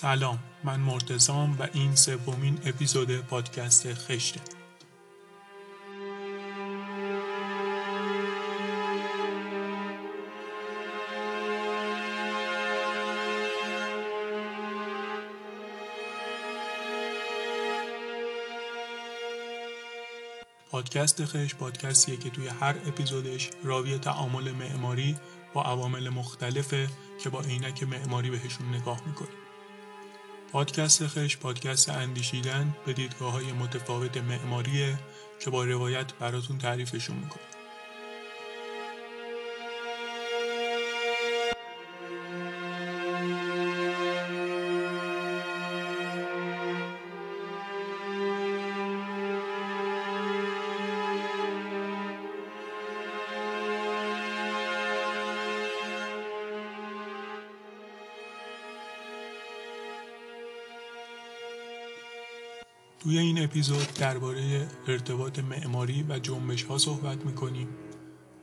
سلام من مرتزام و این سومین اپیزود پادکست خشته. پادکست خش پادکستیه که توی هر اپیزودش راوی تعامل معماری با عوامل مختلفه که با عینک معماری بهشون نگاه می‌کنیم. پادکست خش پادکست اندیشیدن به دیدگاه های متفاوت معماریه که با روایت براتون تعریفشون می‌کنه توی این اپیزود درباره ارتباط معماری و جنبش ها صحبت می‌کنیم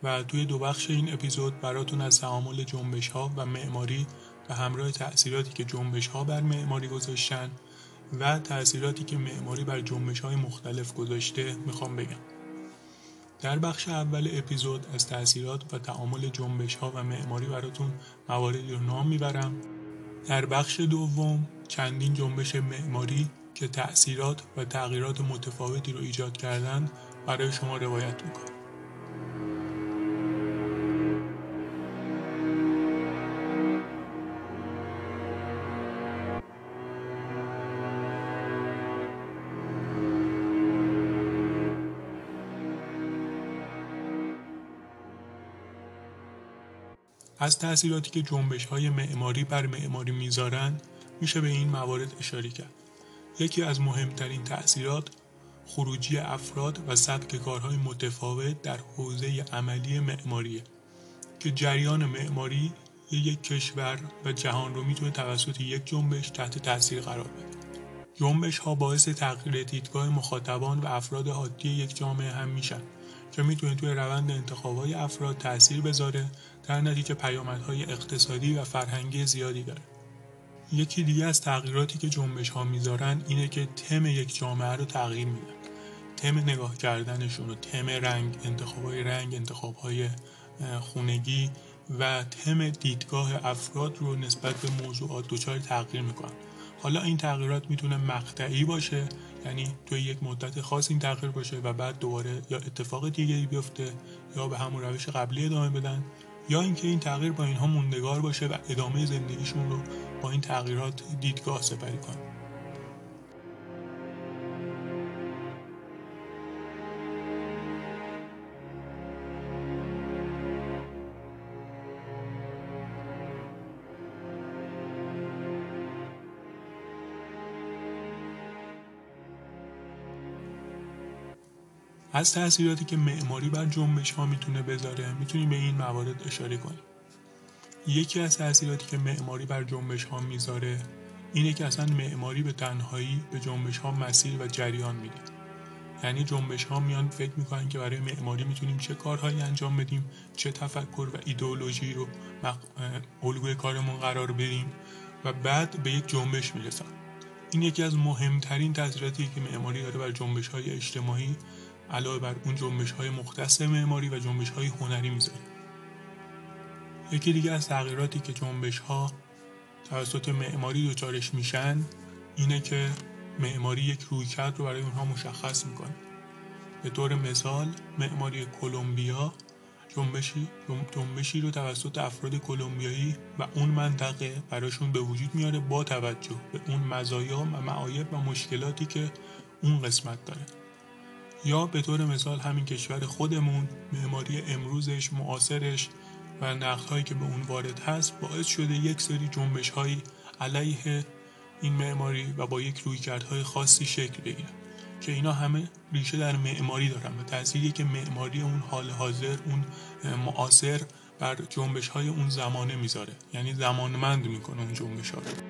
و توی دو بخش این اپیزود براتون از تعامل جنبش ها و معماری و همراه تأثیراتی که جنبش ها بر معماری گذاشتن و تأثیراتی که معماری بر جنبش های مختلف گذاشته می‌خوام بگم. در بخش اول اپیزود از تأثیرات و تعامل جنبش ها و معماری براتون مواردی رو نام می‌برم. در بخش دوم چندین جنبش معماری که تأثیرات و تغییرات متفاوتی رو ایجاد کردن برای شما روایت می‌کنم. از تأثیراتی که جنبش های معماری بر معماری می‌ذارن میشه به این موارد اشاره کرد. یکی از مهمترین تأثیرات خروجی افراد و سبک کارهای متفاوت در حوزه عملی معماریه که جریان معماری یک کشور و جهان رو می‌تونه توسط یک جنبش تحت تاثیر قرار بده. جنبش ها باعث تغییر دیدگاه مخاطبان و افراد عادی یک جامعه هم میشن که می‌تونه توی روند انتخابای افراد تاثیر بذاره در نتیجه پیامدهای اقتصادی و فرهنگی زیادی داره. یکی دیگه از تغییراتی که جنبش ها می‌ذارن اینه که تم یک جامعه رو تغییر میدن. تم نگاه کردنشون و تم رنگ انتخاب های رنگ انتخاب های خونگی و تم دیدگاه افراد رو نسبت به موضوعات دچار تغییر می‌کنن. حالا این تغییرات می‌تونه مقطعی باشه یعنی توی یک مدت خاص این تغییر باشه و بعد دوباره یا اتفاق دیگری بیفته یا به همون روش قبلی ادامه بدن یا اینکه این تغییر با اینها موندگار باشه و ادامه زندگیشون رو با این تغییرات دیدگاه سپری کنن از تاثیراتی که معماری بر جنبش ها می‌تونه بذاره می‌تونیم به این موارد اشاره کنیم یکی از تاثیراتی که معماری بر جنبش ها می‌ذاره اینه که اصلا معماری به تنهایی به جنبش ها مسیر و جریان میده. یعنی جنبش ها میان فکر می‌کنن که برای معماری می‌تونیم چه کارهایی انجام بدیم چه تفکر و ایدئولوژی رو الگوی کارمون قرار بدیم و بعد به یک جنبش می‌رسن. این یکی از مهمترین تاثیراتی که معماری داره بر جنبش های اجتماعی علاوه بر اون جنبش های مختص معماری و جنبش های هنری می‌ذاره. یکی دیگه از تغییراتی که جنبش ها توسط معماری دچارش میشن اینه که معماری یک رویکرد رو برای اونها مشخص می‌کنه. به طور مثال معماری کلمبیا جنبشی جنبشی رو توسط افراد کلمبیایی و اون منطقه براشون به وجود میاره با توجه به اون مزایا و معایب و مشکلاتی که اون قسمت داره. یا به طور مثال همین کشور خودمون معماری امروزش معاصرش و نقدهایی که به اون وارد هست باعث شده یک سری جنبش هایی علیه این معماری و با یک رویکردهای خاصی شکل بگیرن. که اینا همه ریشه در معماری دارن و تأثیری که معماری اون حال حاضر اون معاصر بر جنبش های اون زمانه می‌ذاره. یعنی زمانمند می‌کنه اون جنبش ها رو.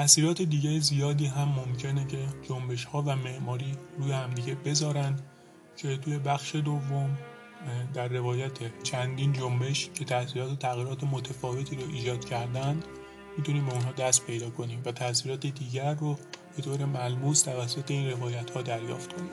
تاثیرات دیگه زیادی هم ممکنه که جنبش ها و معماری روی همدیگه بذارن که توی بخش دوم در روایت چندین جنبش که تاثیرات و تغییرات متفاوتی رو ایجاد کردند می‌تونیم به اونها دست پیدا کنیم و تاثیرات دیگر رو به طور ملموس توسط این روایت ها دریافت کنیم.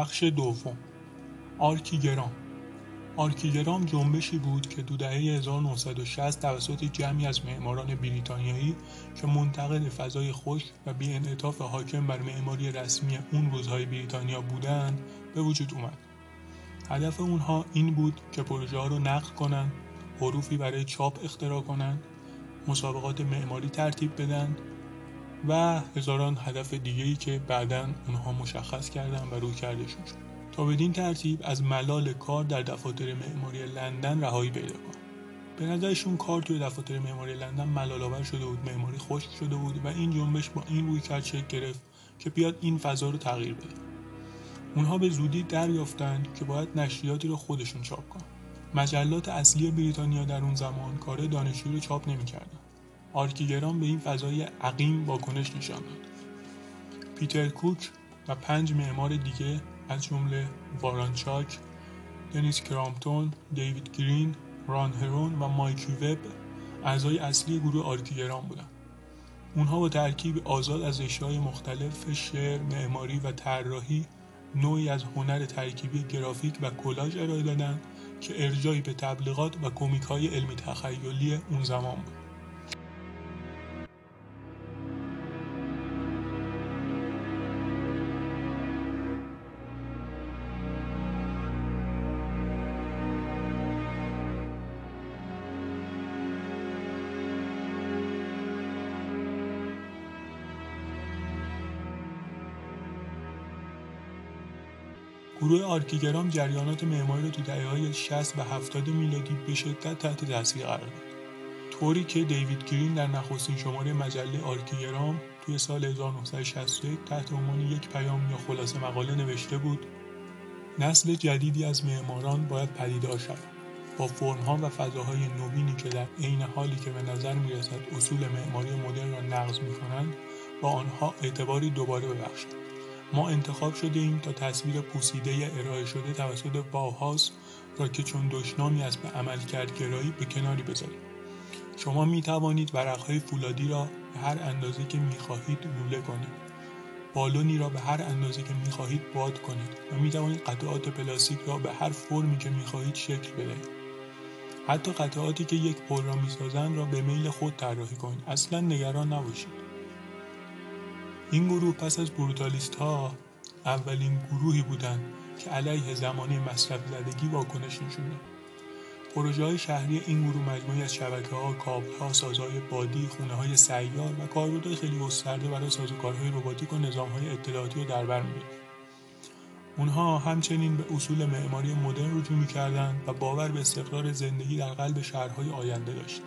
بخش دوم آرکیگرام آرکیگرام جنبشی بود که تو دهه 1960 توسط جمعی از معماران بریتانیایی که منتقد فضای خشک و بی انعطاف حاکم بر معماری رسمی اون روزهای بریتانیا بودند به وجود اومد. هدف اونها این بود که پروژه ها رو نقد کنند، حروفی برای چاپ اختراع کنند، مسابقات معماری ترتیب بدن و هزاران هدف دیگه‌ای که بعدا اونها مشخص کردن و روی کردشون شد. تا بدین ترتیب از ملال کار در دفاتر معماری لندن رهایی پیدا کن. به نظرشون کار توی دفاتر معماری لندن ملال شده بود معماری خشک شده بود و این جنبش با این روی کرد گرفت که بیاد این فضا رو تغییر بده. اونها به زودی دریافتند که باید نشریاتی رو خودشون چاپ کنن. مجلات اصلی بریتانیا در اون زمان کار دانشجویی رو چاپ نمی‌کردن. آرکیگرام به این فضای عقیم واکنش نشان داد پیتر کوک و پنج معمار دیگه از جمله وارن چاک دنیس کرامپتون دیوید گرین ران هرون و مایکل وب اعضای اصلی گروه آرکیگرام بودند اونها با ترکیب آزاد از اشیای مختلف شعر، معماری و طراحی نوعی از هنر ترکیبی گرافیک و کلاژ ارائه دادند که ارجایی به تبلیغات و کمیک های علمی تخیلی اون زمان بود. آرکیگرام جریانات معماری را تو دهه های 60 و 70 میلادی به شدت تحت تاثیر قرار داد. طوری که دیوید گرین در نخستین شماره مجله آرکیگرام توی سال 1961 تحت عنوان یک پیام یا خلاصه مقاله نوشته بود نسل جدیدی از معماران باید پدیدار شود. با فرمها و فضاهای نوینی که در عین حالی که به نظر می‌رسد اصول معماری مدرن را نقض می‌کنند به آنها اعتباری دوباره ببخشند ما انتخاب شده ایم تا تصویر پوسیده ارائه شده توسط باهاس را که چون دشنامی از به عمل کرد گرایی به کناری بذاریم. شما می توانید ورقهای فولادی را به هر اندازه که می خواهید لوله کنید. بالونی را به هر اندازه که می خواهید باد کنید و می توانید قطعات پلاستیک را به هر فرمی که می خواهید شکل بدهید. حتی قطعاتی که یک پل را می‌سازند را به میل خود طراحی کنید. اصلا نگران نباشید. این گروه پس از بروتالیست ها اولین گروهی بودند که علیه زمانی مصرف زدگی واکنش نشون پروژه های شهری این گروه مجموعی از شبکه ها، کابل ها، سازهای بادی، خونه های سیار و کاربردهای خیلی گسترده برای سازوکارهای رباتیک و نظام های اطلاعاتی رو در بر. اونها همچنین به اصول معماری مدرن رجوع می‌کردند و باور به استقرار زندگی در قلب شهرهای آینده داشتند.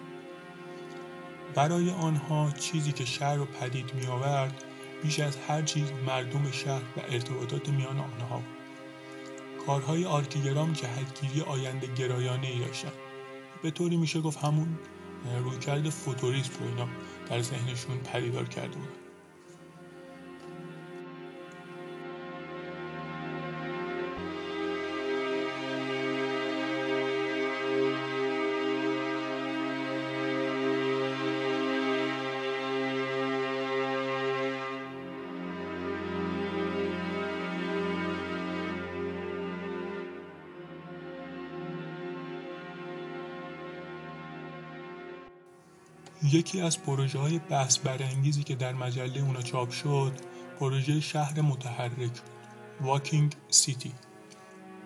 برای آنها چیزی که شهر رو پدید می آورد بیش از هر چیز مردم شهر و ارتباطات میان آنها بود. کارهای آرکیگرام جهتگیری آینده گرایانه ای داشتن به طوری میشه گفت همون رویکرد فوتوریسم رو اینا در ذهنشون پدیدار کرده بودن. یکی از پروژه های بحث برانگیزی که در مجله اونا چاپ شد پروژه شهر متحرک بود واکینگ سیتی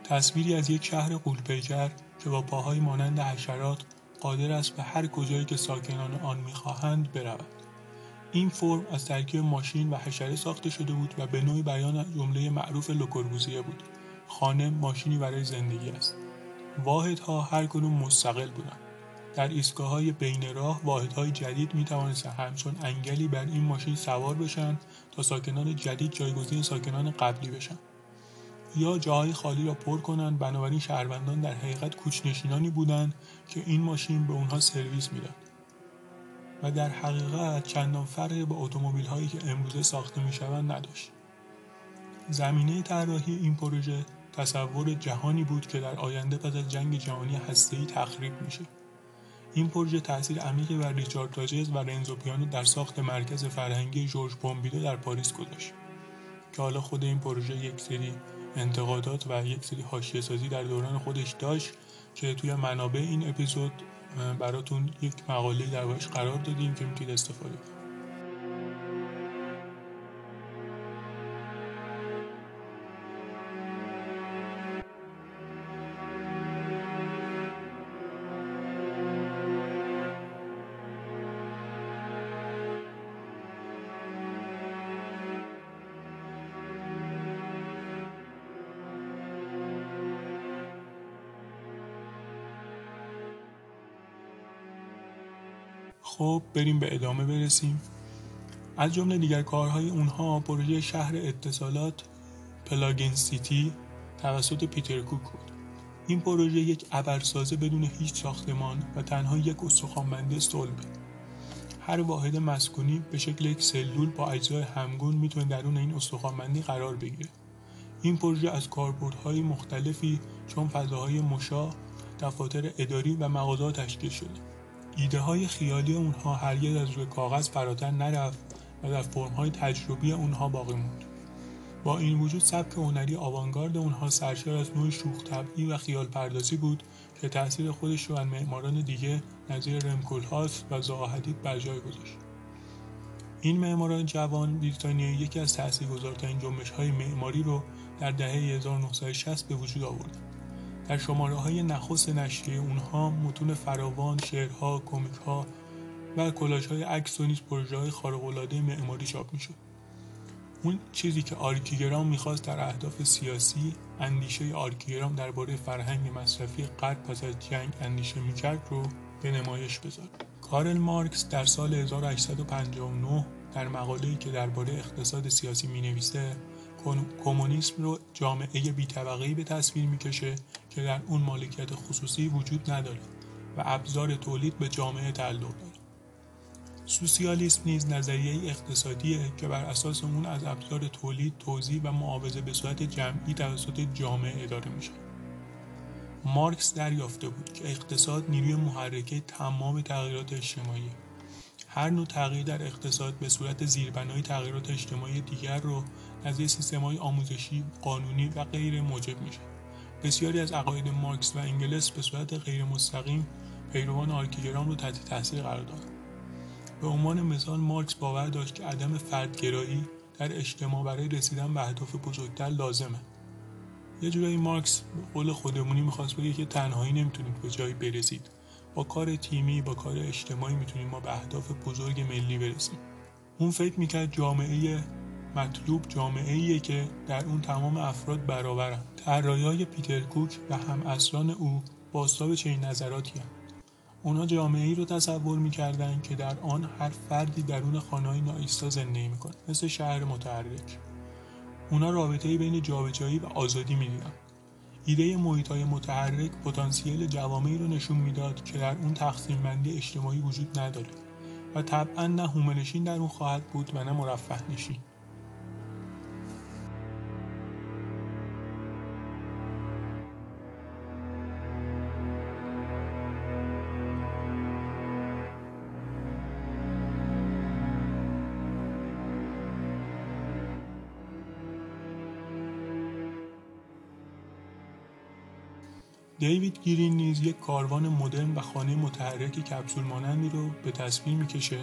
تصویری از یک شهر قولپیکر که با پاهای مانند حشرات قادر است به هر کجایی که ساکنان آن می‌خواهند برود. این فرم از ترکیب ماشین و حشره ساخته شده بود و به نوعی بیان جمله معروف لوکوربوزیه بود. خانه ماشینی برای زندگی است. واحدها هر کدوم مستقل بودند. در ایستگاه های بین راه واحدهای جدید می توانستند همچون انگلی بر این ماشین سوار بشن تا ساکنان جدید جایگزین ساکنان قبلی بشن. یا جاهای خالی را پر کنند. بنابراین شهروندان در حقیقت کوچنشینانی بودند که این ماشین به اونها سرویس می‌داد. و در حقیقت چندان فرقی با اتومبیل هایی که امروزه ساخته می‌شوند نداشت. زمینه طراحی این پروژه تصور جهانی بود که در آینده پس از جنگ جهانی هسته‌ای تخریب میشه. این پروژه تاثیر عمیقی بر ریچارد تاجز و رنزو پیانو در ساخت مرکز فرهنگی جورج پومبیدو در پاریس گذاشت که حالا خود این پروژه یک سری انتقادات و یک سری حاشیه سازی در دوران خودش داشت که توی منابع این اپیزود براتون یک مقاله دربارش قرار دادیم که می‌تونید استفاده کنید. خب بریم به ادامه برسیم. از جمله دیگر کارهای اونها پروژه شهر اتصالات Plug-in City توسط پیتر کوک بود. این پروژه یک ابرسازه بدون هیچ ساختمان و تنها یک استخوانبندی صلب هر واحد مسکونی به شکل یک سلول با اجزای همگون می‌تونه درون این استخوانبندی قرار بگیره. این پروژه از کاربردهای مختلفی چون فضاهای مشا دفاتر اداری و مغازه تشکیل شده. ایده های خیالی اونها هرگز از روی کاغذ فراتر نرفت و در فرم های تجربی اونها باقی موند. با این وجود سبک هنری آوانگارد اونها سرشار از نوع شوخ طبعی و خیال پردازی بود که تاثیر خودش رو از معماران دیگه نظیر رمکولهاس و زاهدید بر جای گذاشت. این معماران جوان بریتانیایی یکی از تاثیرگذارترین جنبش های معماری رو در دهه 1960 به وجود آوردند. در شماره های نخست نشریه اونها متون فراوان، شعرها، کمیکها و کلاژ های عکس و نیز پروژه های خارق‌العاده معماری چاپ می‌شد. اون چیزی که آرکیگرام می‌خواست در اهداف سیاسی اندیشه آرکیگرام درباره فرهنگ مصرفی غرب پس از جنگ اندیشه می‌کرد رو به نمایش بذاره کارل مارکس در سال 1859 در مقاله‌ای که درباره اقتصاد سیاسی می‌نویسه کمونیسم رو جامعه بی به تصویر می‌کشه که در اون مالکیت خصوصی وجود نداره و ابزار تولید به جامعه تعلق داره سوسیالیسم نیز نظریه اقتصادیه که بر اساس اون از ابزار تولید، توزیع و معاوضه به صورت جمعی توسط جامعه اداره میشه. مارکس دریافته بود که اقتصاد نیروی محرکه تمام تغییرات اجتماعی هر نوع تغییر در اقتصاد به صورت زیربنای تغییرات اجتماعی دیگر رو از سیستم های آموزشی، قانونی و غیره موجب میشه. بسیاری از عقاید مارکس و انگلس به صورت غیر مستقیم پیروان آرکیگرام رو تحت تاثیر قرار داد. به عنوان مثال مارکس باور داشت که عدم فردگرایی در اجتماع برای رسیدن به اهداف بزرگتر لازمه. یه جورایی مارکس به قول خودمونی می‌خواست بگه که تنهایی نمی‌تونید به جایی برسید. با کار تیمی با کار اجتماعی می‌تونیم ما به اهداف بزرگ ملی برسیم. اون فکر می‌کرد جامعه مطلوب جامعه ایه که در اون تمام افراد برابرن. طراحی های پیتر کوک و هم اصلان او باستاب چنین نظراتی هم. اونا جامعه ای رو تصور می‌کردن که در آن هر فردی درون خانه های نایستا زندگی می‌کنه مثل شهر متحرک. اونا رابطه بین جابجایی و آزادی می‌دیدن. ایده محیط های متحرک پتانسیل جوامعی رو نشون می‌داد که در اون تقسیم بندی اجتماعی وجود نداره و طبعا نه هومنشین در اون خواهد بود و نه مرفه نشین دیوید گیرین نیز یک کاروان مدرن و خانه متحرک کپسول مانندی رو به تصویر می‌کشه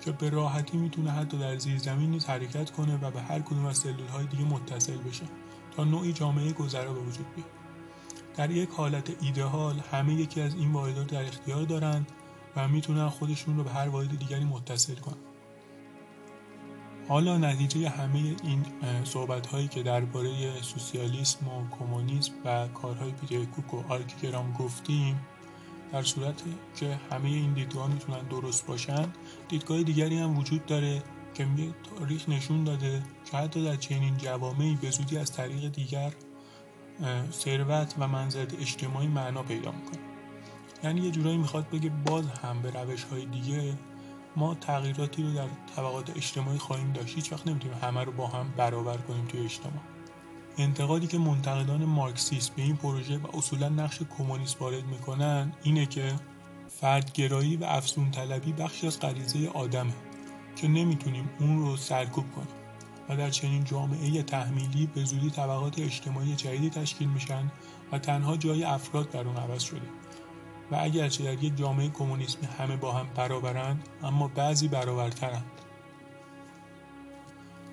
که به راحتی می‌تونه حتی در زیر زمین نیز حرکت کنه و به هر کدوم از سلول های دیگه متصل بشه تا نوعی جامعه گذرا به وجود بیاد. در یک حالت ایدهال همه یکی از این واحدات در اختیار دارند و می‌تونن خودشون رو به هر واحد دیگری متصل کنن. حالا نتیجه همه این صحبت هایی که درباره سوسیالیسم و کمونیسم و کارهای پیتر کوک و آرکیگرام گفتیم در صورت که همه این دیدگاه می‌تونن درست باشن دیدگاه دیگری هم وجود داره که میگه تاریخ نشون داده که حتی در چنین جوامعی به زودی از طریق دیگر ثروت و منزلت اجتماعی معنا پیدا می‌کنه. یعنی یه جورایی می‌خواد بگه باز هم به روش های دیگه ما تغییراتی رو در طبقات اجتماعی خواهیم داشت. هیچ وقت نمی‌تونیم همه رو با هم برابر کنیم توی اجتماع. انتقادی که منتقدان مارکسیست به این پروژه و اصولا نقش کمونیست وارد می‌کنن اینه که فردگرایی و افسون طلبی بخشی از غریزه آدمه که نمی‌تونیم اون رو سرکوب کنیم و در چنین جامعه تحمیلی به زودی طبقات اجتماعی جدیدی تشکیل میشن و تنها جای افراد در اون عوض شده. و اگرچه در یک جامعه کمونیسمی همه با هم برابرند اما بعضی برابرترند.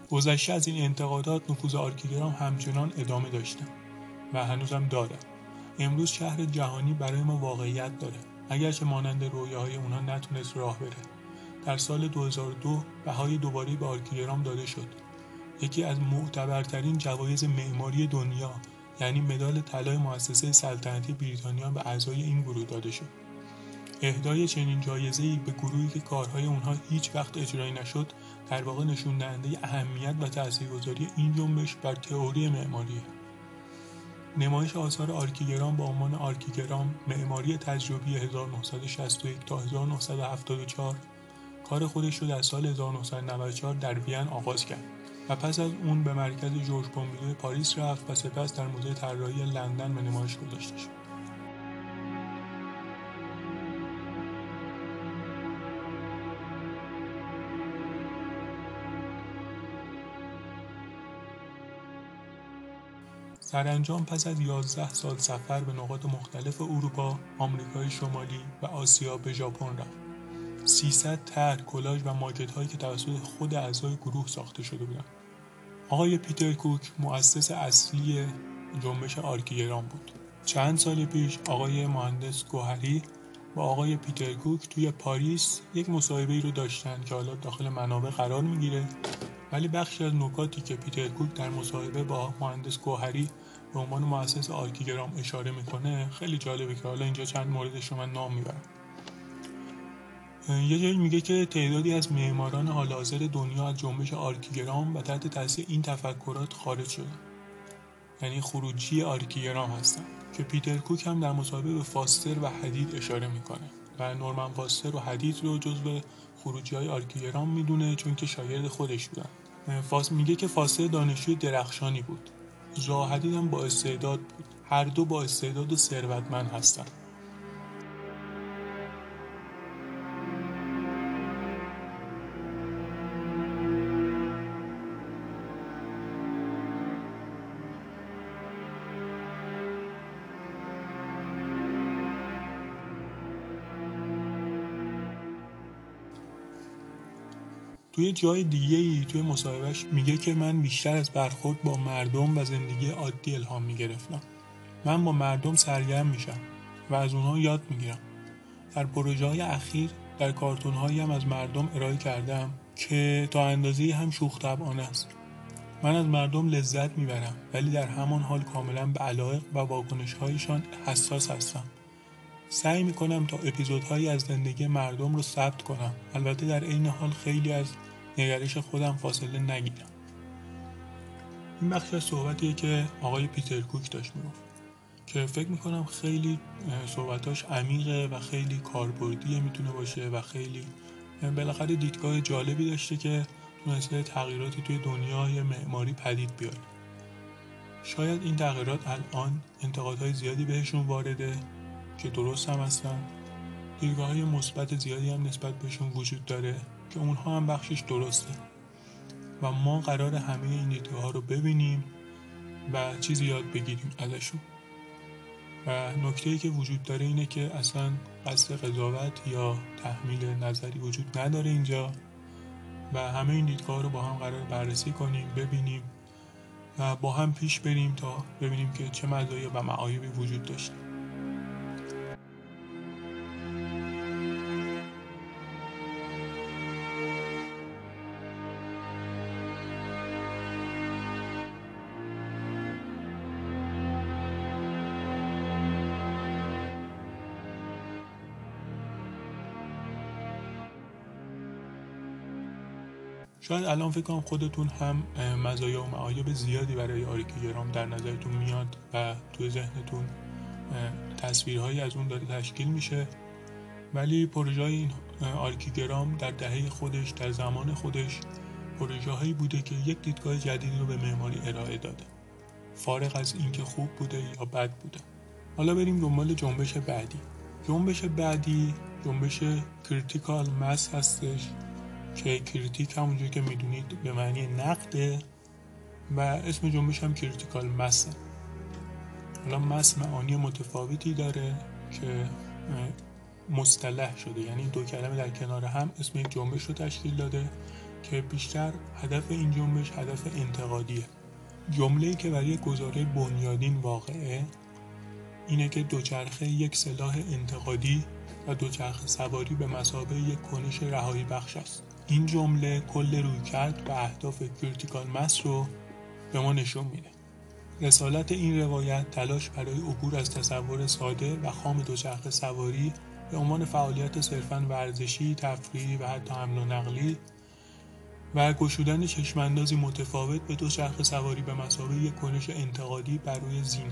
گذشته از این انتقادات نفوذ آرکیگرام همچنان ادامه داشته و هنوزم داره امروز شهر جهانی برای ما واقعیت داره. اگرچه مانند رویاهای اونها نتونست راه بره. در سال 2002 بهای دوباره به آرکیگرام داده شد. یکی از معتبرترین جوایز معماری دنیا یعنی مدال طلای مؤسسه سلطنتی بریتانیا به اعضای این گروه داده شد. اهدای چنین جایزه‌ای به گروهی که کارهای اونها هیچ وقت اجرایی نشد در واقع نشون دهنده اهمیت و تاثیرگذاری این جنبش بر تئوری معماری نمایش آثار آرکیگرام با عنوان آرکیگرام معماری تجربی 1961 تا 1974 کار خودش رو در سال 1994 در وین آغاز کرد. و پس از اون به مرکز جورج پومپیدو پاریس رفت و سپس در موزه طراحی لندن به نمایش گذاشته شد سرانجام پس از 11 سال سفر به نقاط مختلف اروپا، آمریکای شمالی و آسیا به ژاپن رفت. 300 طرح، کلاژ و ماکت هایی که توسط خود اعضای گروه ساخته شده بودند. آقای پیتر کوک مؤسس اصلی جنبش آرکیگرام بود. چند سال پیش آقای مهندس گوهری با آقای پیتر کوک توی پاریس یک مصاحبه ای رو داشتن که حالا داخل منابع قرار می‌گیره ولی بخشی از نکاتی که پیتر کوک در مصاحبه با مهندس گوهری به عنوان مؤسس آرکیگرام اشاره می‌کنه خیلی جالبه که حالا اینجا چند موردش رو من نام می‌برم یه جایی میگه که تعدادی از معماران حال حاضر دنیا از جنبش آرکیگرام و تحت تاثیر این تفکرات خارج شدن. یعنی خروجی آرکیگرام هستن که پیتر کوک هم در مصاحبه به فاستر و حدید اشاره می‌کنه و نورمن فاستر و حدید رو جزو خروجی های آرکیگرام می‌دونه چون که شاگرد خودش بودن. کوک میگه که فاستر دانشجوی درخشانی بود. زاها حدید هم با استعداد بود. هر دو با استعداد و ثروتمند هستند توی جای دیگه ای توی مصاحبهش میگه که من بیشتر از برخورد با مردم و زندگی عادی الهام می‌گرفتم. من با مردم سرگرم میشم و از اونها یاد می‌گیرم. در پروژه های اخیر در کارتون هایی هم از مردم ارائه کردم که تا اندازه هم شوخ طبعانه است. من از مردم لذت می‌برم ولی در همان حال کاملا به علایق و واکنش هایشان حساس هستم. سعی می‌کنم تا اپیزودهایی از زندگی مردم رو ثبت کنم. البته در عین حال خیلی از نگرش خودم فاصله نگیرم. این بخش از صحبتیه که آقای پیتر کوک داشت می‌گفت که فکر می‌کنم خیلی صحبتاش عمیقه و خیلی کاربردیه می‌تونه باشه و خیلی بالاخره دیدگاه جالبی داشته که تونسته تغییراتی توی دنیای معماری پدید بیاره. شاید این تغییرات الان انتقادهای زیادی بهشون وارده که درست هم هستن. دیدگاه های مثبت زیادی هم نسبت بهشون وجود داره که اونها هم بخشش درسته. و ما قرار همه این دیدگاه ها رو ببینیم و چیزی یاد بگیریم ازشون. و نکته ای که وجود داره اینه که اصلا قصد قضاوت یا تحمیل نظری وجود نداره اینجا و همه این دیدگاه رو با هم قرار بررسی کنیم ببینیم و با هم پیش بریم تا ببینیم که چه مزایا و معایبی وجود داشته. شاید الان فکر کنم خودتون هم مزایا و معایب زیادی برای آرکیگرام در نظرتون میاد و توی ذهنتون تصویرهایی از اون داره تشکیل میشه. ولی پروژه این آرکیگرام در دهه خودش در زمان خودش پروژه هایی بوده که یک دیدگاه جدیدی رو به معماری ارائه داده. فارغ از اینکه خوب بوده یا بد بوده. حالا بریم دنبال جنبش بعدی. جنبش بعدی جنبش Critical Mass هستش. که critic همونجور که می‌دونید به معنی نقده و اسم جنبش هم Critical Mass ه حالا mass معانی متفاوتی داره که مصطلح شده. یعنی دو کلمه در کنار هم اسم یک جنبش رو تشکیل داده که بیشتر هدف این جنبش هدف انتقادیه. جمله که برای گزاره بنیادین واقعه اینه که دوچرخه یک سلاح انتقادی و دوچرخه سواری به مسابقه یک کنش رهایی بخش است. این جمله کل روی کرد و اهداف کریتیکال مس رو به ما نشون میده. رسالت این روایت تلاش برای عبور از تصور ساده و خام دوچرخه سواری به عنوان فعالیت صرفا ورزشی، تفریحی و حتی حمل و نقلی و گشودن چشماندازی متفاوت به دوچرخه سواری به مسابقه یک کنش انتقادی بر روی زین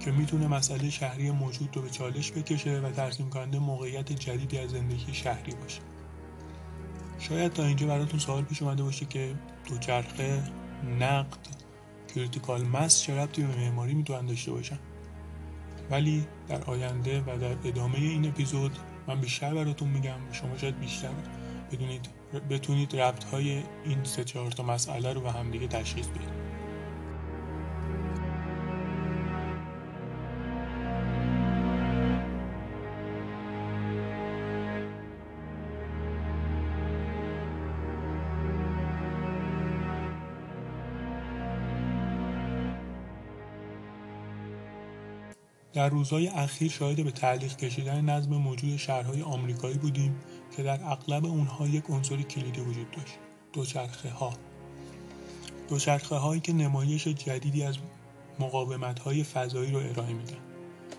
که می‌تونه مسئله شهری موجود رو به چالش بکشه و ترسیم کننده موقعیت جدیدی از زندگی شهری باشه. شاید تا اینجا براتون سوال پیش اومده باشه که دوچرخه نقد کریتیکال مس چه ربطی به معماری می‌تونن داشته باشن. ولی در آینده و در ادامه این اپیزود من بیشتر براتون میگم شما شاید بیشتر بدونید بتونید ربط های این سه چهار تا مسئله رو به همدیگه تشخیص بدید. در روزهای اخیر شاهد به تعلیق کشیدن نظم موجود شهرهای آمریکایی بودیم که در اغلب اونها یک عنصر کلیدی وجود داشت دوچرخه ها دوچرخه هایی که نمایش جدیدی از مقاومت های فضایی رو ارائه میدن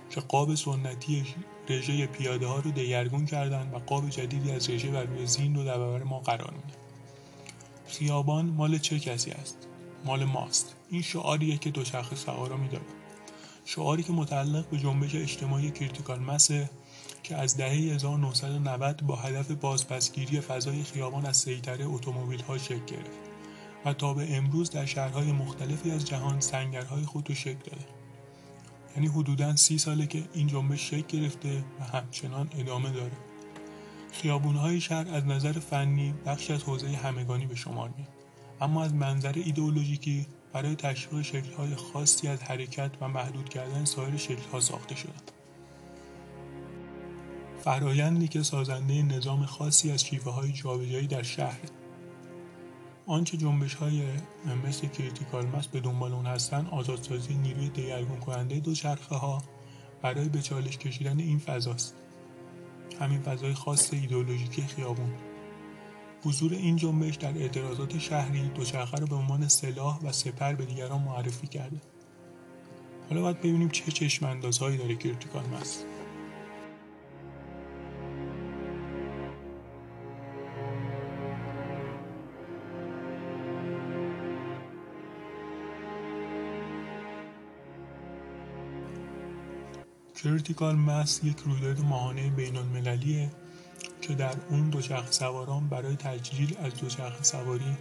که قاب سنتی رژه پیاده ها رو دگرگون کردن و قاب جدیدی از رژه بر روی زین رو در برابر ما قرار میدن. خیابان مال چه کسی است؟ مال ماست. این شعاریه که دوچرخه سوارا میداره شعاری که متعلق به جنبش اجتماعی کریتیکال مسه که از دهه 1990 با هدف بازپسگیری فضای خیابان از سیطره اتومبیل ها شکل گرفت و تا به امروز در شهرهای مختلفی از جهان سنگرهای خود رو شکل داده. یعنی حدودا سی ساله که این جنبش شکل گرفته و همچنان ادامه داره. خیابونهای شهر از نظر فنی بخش از حوزه همگانی به شمار میاد اما از منظر ایدئولوژیکی برای تشویق شکل‌های خاصی از حرکت و محدود کردن سایر شکل‌ها ساخته شدند. فرایندی که سازنده نظام خاصی از شیوه های جابجایی در شهر آنچه جنبش های مثل Critical Mass به دنبال اون هستند آزادسازی نیروی دگرگون کننده دوچرخه ها برای به چالش کشیدن این فضاست همین فضای خاص ایدئولوژیک خیابون حضور این جنبش در اعتراضات شهری دوچرخه را به عنوان سلاح و سپر به دیگران معرفی کرده. حالا باید ببینیم چه چشم اندازهایی داره Critical Mass Critical Mass یک رویداد ماهانه بین المللیه که در اون دوچرخه سواران برای تجلیل از دوچرخه سواری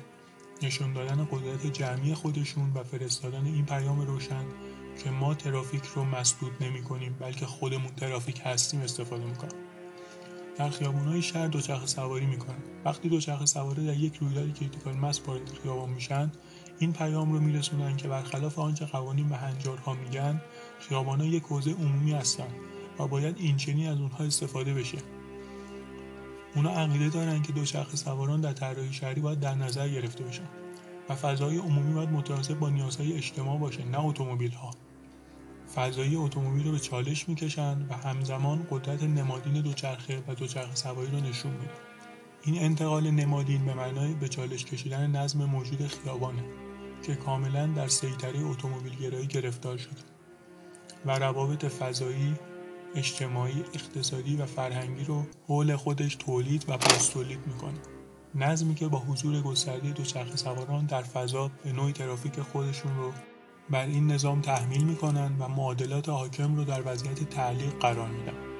نشون دادن قدرت جمعی خودشون و فرستادن این پیام روشن که ما ترافیک رو مسدود نمی کنیم بلکه خودمون ترافیک هستیم استفاده می‌کنیم. در های شهر دوچرخه سواری می‌کنن. وقتی دوچرخه سواری در یک رویداد Critical Mass وارد خیابان میشن این پیام رو میرسونن که برخلاف آنچه قوانین و هنجارها میگن خیابانها یک حوزه عمومی هستن و باید اینچنین از اونها استفاده بشه. اونا عقیده دارن که دوچرخه سواران در طراحی شهری باید در نظر گرفته بشن و فضای عمومی باید متناسب با نیازهای اجتماع باشه نه اتومبیل ها فضای اتومبیل رو به چالش می‌کشن و همزمان قدرت نمادین دوچرخه و دوچرخه سواری رو نشون میدن این انتقال نمادین به معنای به چالش کشیدن نظم موجود خیابانه که کاملا در سیطره اتومبیل گرایی گرفتار شده و روابط فضایی اجتماعی اقتصادی و فرهنگی رو حول خودش تولید و پس تولید می‌کنه. نظمی که با حضور گسترده دوچرخه سواران در فضا به نوعی ترافیک خودشون رو بر این نظام تحمیل می‌کنن و معادلات حاکم رو در وضعیت تعلیق قرار میدن.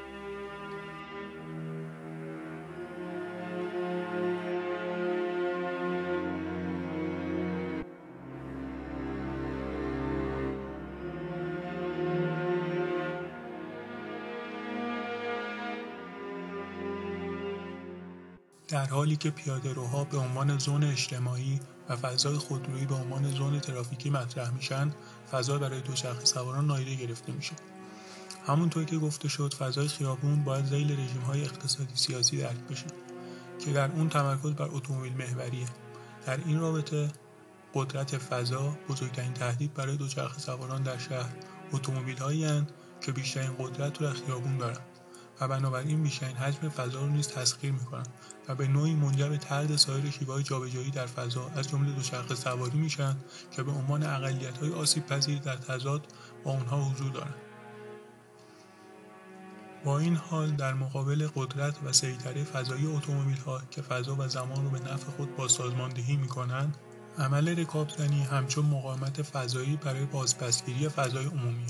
در حالی که روها به عنوان زون اجتماعی و فضای خودرویی به عنوان زون ترافیکی مطرح میشن فضا برای دوچرخه سواران نادیده گرفته میشه. همونطور که گفته شد فضای خیابون باید زیل رژیم های اقتصادی سیاسی درک بشه که در اون تمرکز بر اتومبیل محوریه. در این رابطه قدرت فضا بزرگترین تهدید برای دوچرخه سواران در شهر اتومبیل هایی که بیشترین قدرت رو در خیابون دارن. و بنابراین بیشترین حجم فضا رو نیز تسخیر می‌کنن و به نوعی منجر به طرد سایر شیوههای جابجایی در فضا از جمله دوچرخه سواری میشن که به عنوان اقلیت های آسیب پذیر در تضاد با اونها حضور دارند با این حال در مقابل قدرت و سیطره فضایی اتومبیل ها که فضا و زمان رو به نفع خود با سازماندهی می کنند عمل رکابزنی همچون مقاومت فضایی برای بازپسگیری فضای عمومی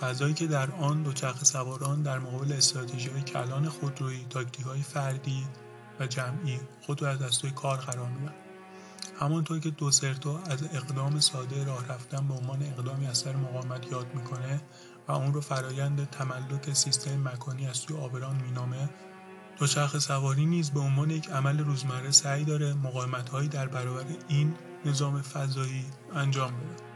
فضایی که در آن دوچرخه سواران در مقابل استراتژی کلان خودرویی تاکتیک های فردی و جمعی خود را از دستای کار قرار میدن همانطور که دوسرتو از اقدام ساده راه رفتن به عنوان اقدامی از سر مقاومت یاد می‌کنه و اون رو فرایند تملک سیستم مکانی از سوی آبران مینامه دوچرخه سواری نیز به عنوان یک عمل روزمره سعی داره مقاومت هایی در برابر این نظام فضایی انجام بده.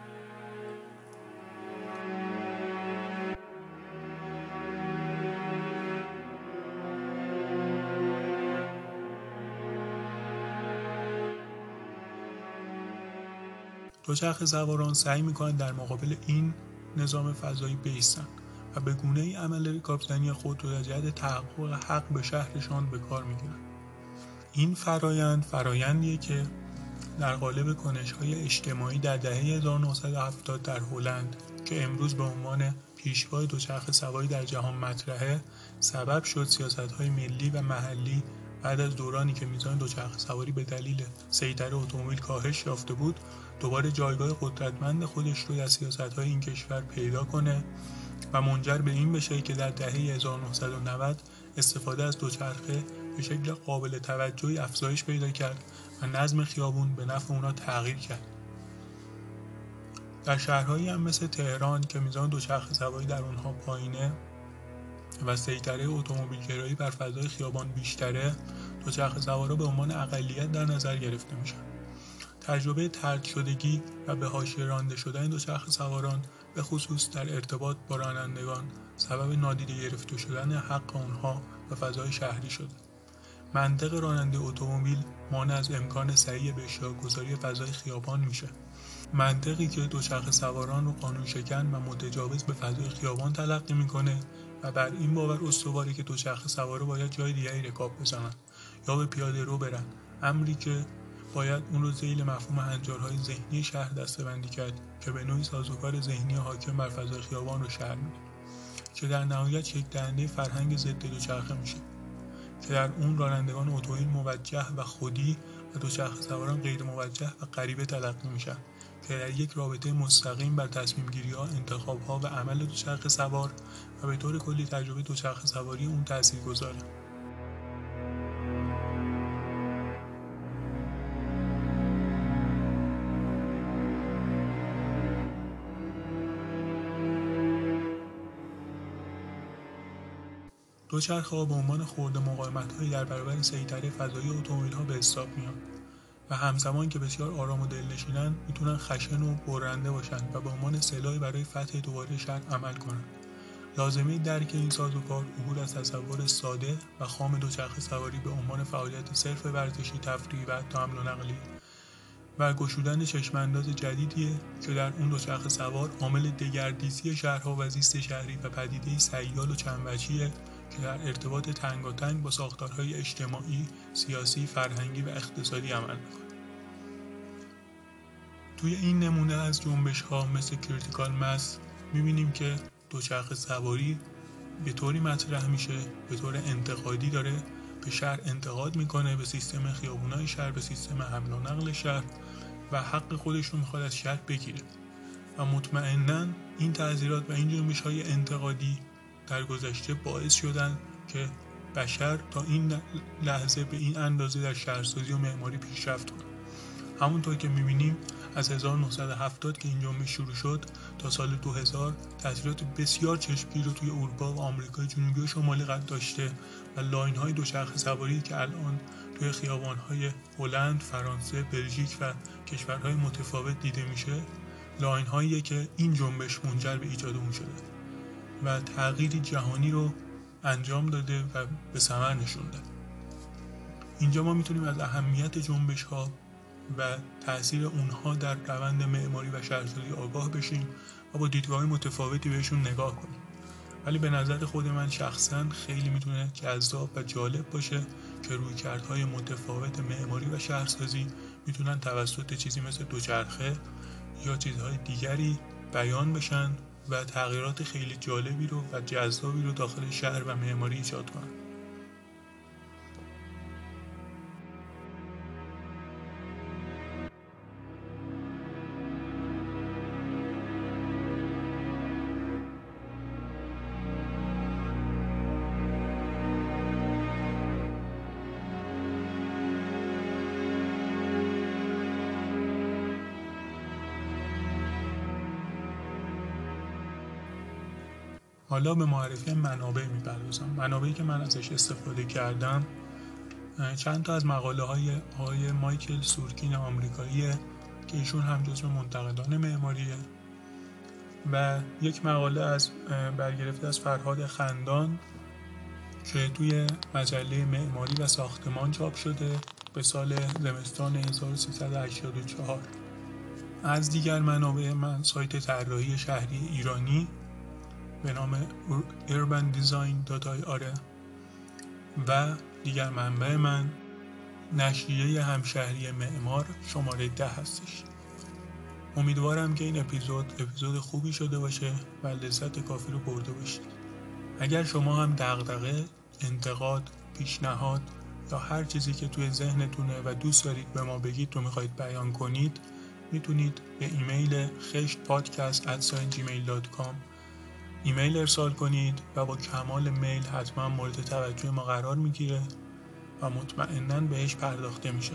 دوچرخه سواران سعی می‌کنند در مقابل این نظام فضایی بیستن و به گونه ای عمل رکابزنی خود رو در جهت تحقق حق به شهرشان به کار می‌گیرند این فرایند فرایندیه که در قالب کنش های اجتماعی در دهه 1970 در هلند که امروز به عنوان پیشوای دوچرخه سواری در جهان مطرحه سبب شد سیاست های ملی و محلی بعد از دورانی که میزان دوچرخه سواری به دلیل سیطره اتومبیل کاهش یافته بود دوباره جایگاه قدرتمند خودش رو در سیاست های این کشور پیدا کنه و منجر به این بشه که در دهه 1990 استفاده از دوچرخه به شکل قابل توجهی افزایش پیدا کرد و نظم خیابون به نفع اونا تغییر کرد. در شهرهایی هم مثل تهران که میزان دوچرخه سواری در اونها پایینه و سیطره اتومبیلگرایی بر فضای خیابان بیشتره دوچرخه سوارا به عنوان اقلیت در نظر گرفته میشن. تجربه ترد شدگی و به حاشیه رانده شدن دوچرخه سواران به خصوص در ارتباط با رانندگان سبب نادیده گرفته شدن حق آنها و فضای شهری شده. منطق راننده اتومبیل مانع از امکان سریع به گذاری فضای خیابان میشه. منطقی که دوچرخه سواران رو قانون شکن و متجاوز به فضای خیابان تلقی می‌کنه و بر این باور استواری که دوچرخه سواره باید جای دیگری رکاب بزنن یا به پیاده رو برن. امری که باید اون رو زیل مفهوم هنجارهای ذهنی شهر دستبندی کرد که به نوعی سازوکار ذهنی حاکم بر فضای خیابان رو شهر میده که در نهایت یک دهنده فرهنگ ضد دوچرخه میشه که در اون رانندگان اتومبیل موجه و خودی و دوچرخه سواران غیر موجه و غریبه تلقی میشن. که در یک رابطه مستقیم بر تصمیم گیری ها انتخاب ها و عمل دوچرخه سوار و به طور کلی تجربه دوچرخه سواری اون تاثیر گذاره. دوچرخه ها به عنوان خورده مقاومت هایی در برابر سیطره فضایی اتومبیل ها به حساب میان. و همزمان که بسیار آرام و دلنشینن می‌تونن خشن و برنده باشن و به عنوان سلاحی برای فتح دوباره شهر عمل کنند لازمه درک این سازوکار عبور از تصور ساده و خام دوچرخه سواری به عنوان فعالیت صرف ورزشی تفریحی و حتی حمل و نقلی و گشودن چشمانداز جدیدیه که در اون دوچرخه سوار عامل دگردیسی شهرها و زیست شهری و پدیده سیال و چندوجهیه که در ارتباط تنگاتنگ با ساختارهای اجتماعی، سیاسی، فرهنگی و اقتصادی عمل می‌کنه. توی این نمونه از جنبش ها مثل کریتیکال مس می‌بینیم که دوچرخه سواری به طوری مطرح میشه به طور انتقادی داره به شهر انتقاد می‌کنه به سیستم خیابونای شهر به سیستم حمل و نقل شهر و حق خودش رو می‌خواد از شهر بگیره و مطمئنا این تعذیرات و این جنبش های انتقادی در گذشته باعث شدن که بشر تا این لحظه به این اندازه در شهرسازی و معماری پیشرفت کنه. همونطور که می‌بینیم از 1970 که این جنبش شروع شد تا سال 2000 تاثیرات بسیار چشمگیر رو توی اروپا و آمریکای جنوبی و شمالی قد داشته و لاین های دوچرخه سواری که الان توی خیابان های هلند، فرانسه، بلژیک و کشورهای متفاوت دیده میشه لاین هایی که این جنبش منجر به ایجاد اون شده. و تغییری جهانی رو انجام داده و به ثمر نشونده. اینجا ما می‌تونیم از اهمیت جنبش ها و تاثیر اونها در روند معماری و شهرسازی آگاه بشیم و با دیدگاه متفاوتی بهشون نگاه کنیم. ولی به نظر خود من شخصا خیلی می‌تونه جذاب و جالب باشه که رویکردهای متفاوت معماری و شهرسازی می‌تونن توسط چیزی مثل دوچرخه یا چیزهای دیگری بیان بشن و تغییرات خیلی جالبی رو و جذابی رو داخل شهر و معماری ایجاد کنن. حالا به معرفی منابع می‌پردازم. منابعی که من ازش استفاده کردم چند تا از مقاله های آقای مایکل سورکین آمریکاییه که ایشون هم جزو منتقدان معماریه و یک مقاله از برگرفته از فرهاد خندان که توی مجله معماری و ساختمان چاپ شده به سال زمستان 1384 از دیگر منابع من سایت طراحی شهری ایرانی به نام urbandesign.ir و دیگر منبع من نشریه همشهری معمار شماره ده هستش. امیدوارم که این اپیزود اپیزود خوبی شده باشه و لذت کافی رو برده باشید. اگر شما هم دغدغه انتقاد پیشنهاد یا هر چیزی که توی ذهنتونه و دوست دارید به ما بگید رو می‌خواید بیان کنید می‌تونید به ایمیل خشت پادکست ایمیل ارسال کنید و با کمال میل حتما مورد توجه ما قرار می‌گیره و مطمئنا بهش پرداخته میشه.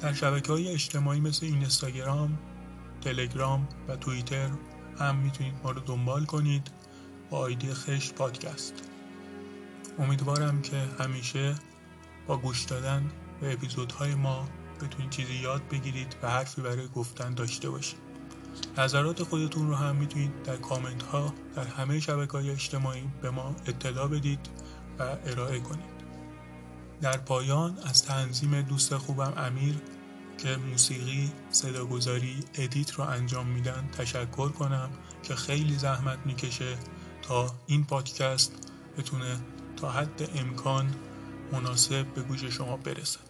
در شبکه های اجتماعی مثل اینستاگرام، تلگرام و توییتر هم می‌تونید ما رو دنبال کنید با آیدی خشت پادکست. امیدوارم که همیشه با گوش دادن به اپیزودهای ما بتونید چیزی یاد بگیرید و حرفی برای گفتن داشته باشید. نظرات خودتون رو هم می‌تونید در کامنت ها در همه شبکه های اجتماعی به ما اطلاع بدید و ارائه کنید. در پایان از تنظیم دوست خوبم امیر که موسیقی، صداگذاری، ادیت رو انجام میدن تشکر کنم که خیلی زحمت می‌کشه تا این پادکست بتونه تا حد امکان مناسب به گوش شما برسه.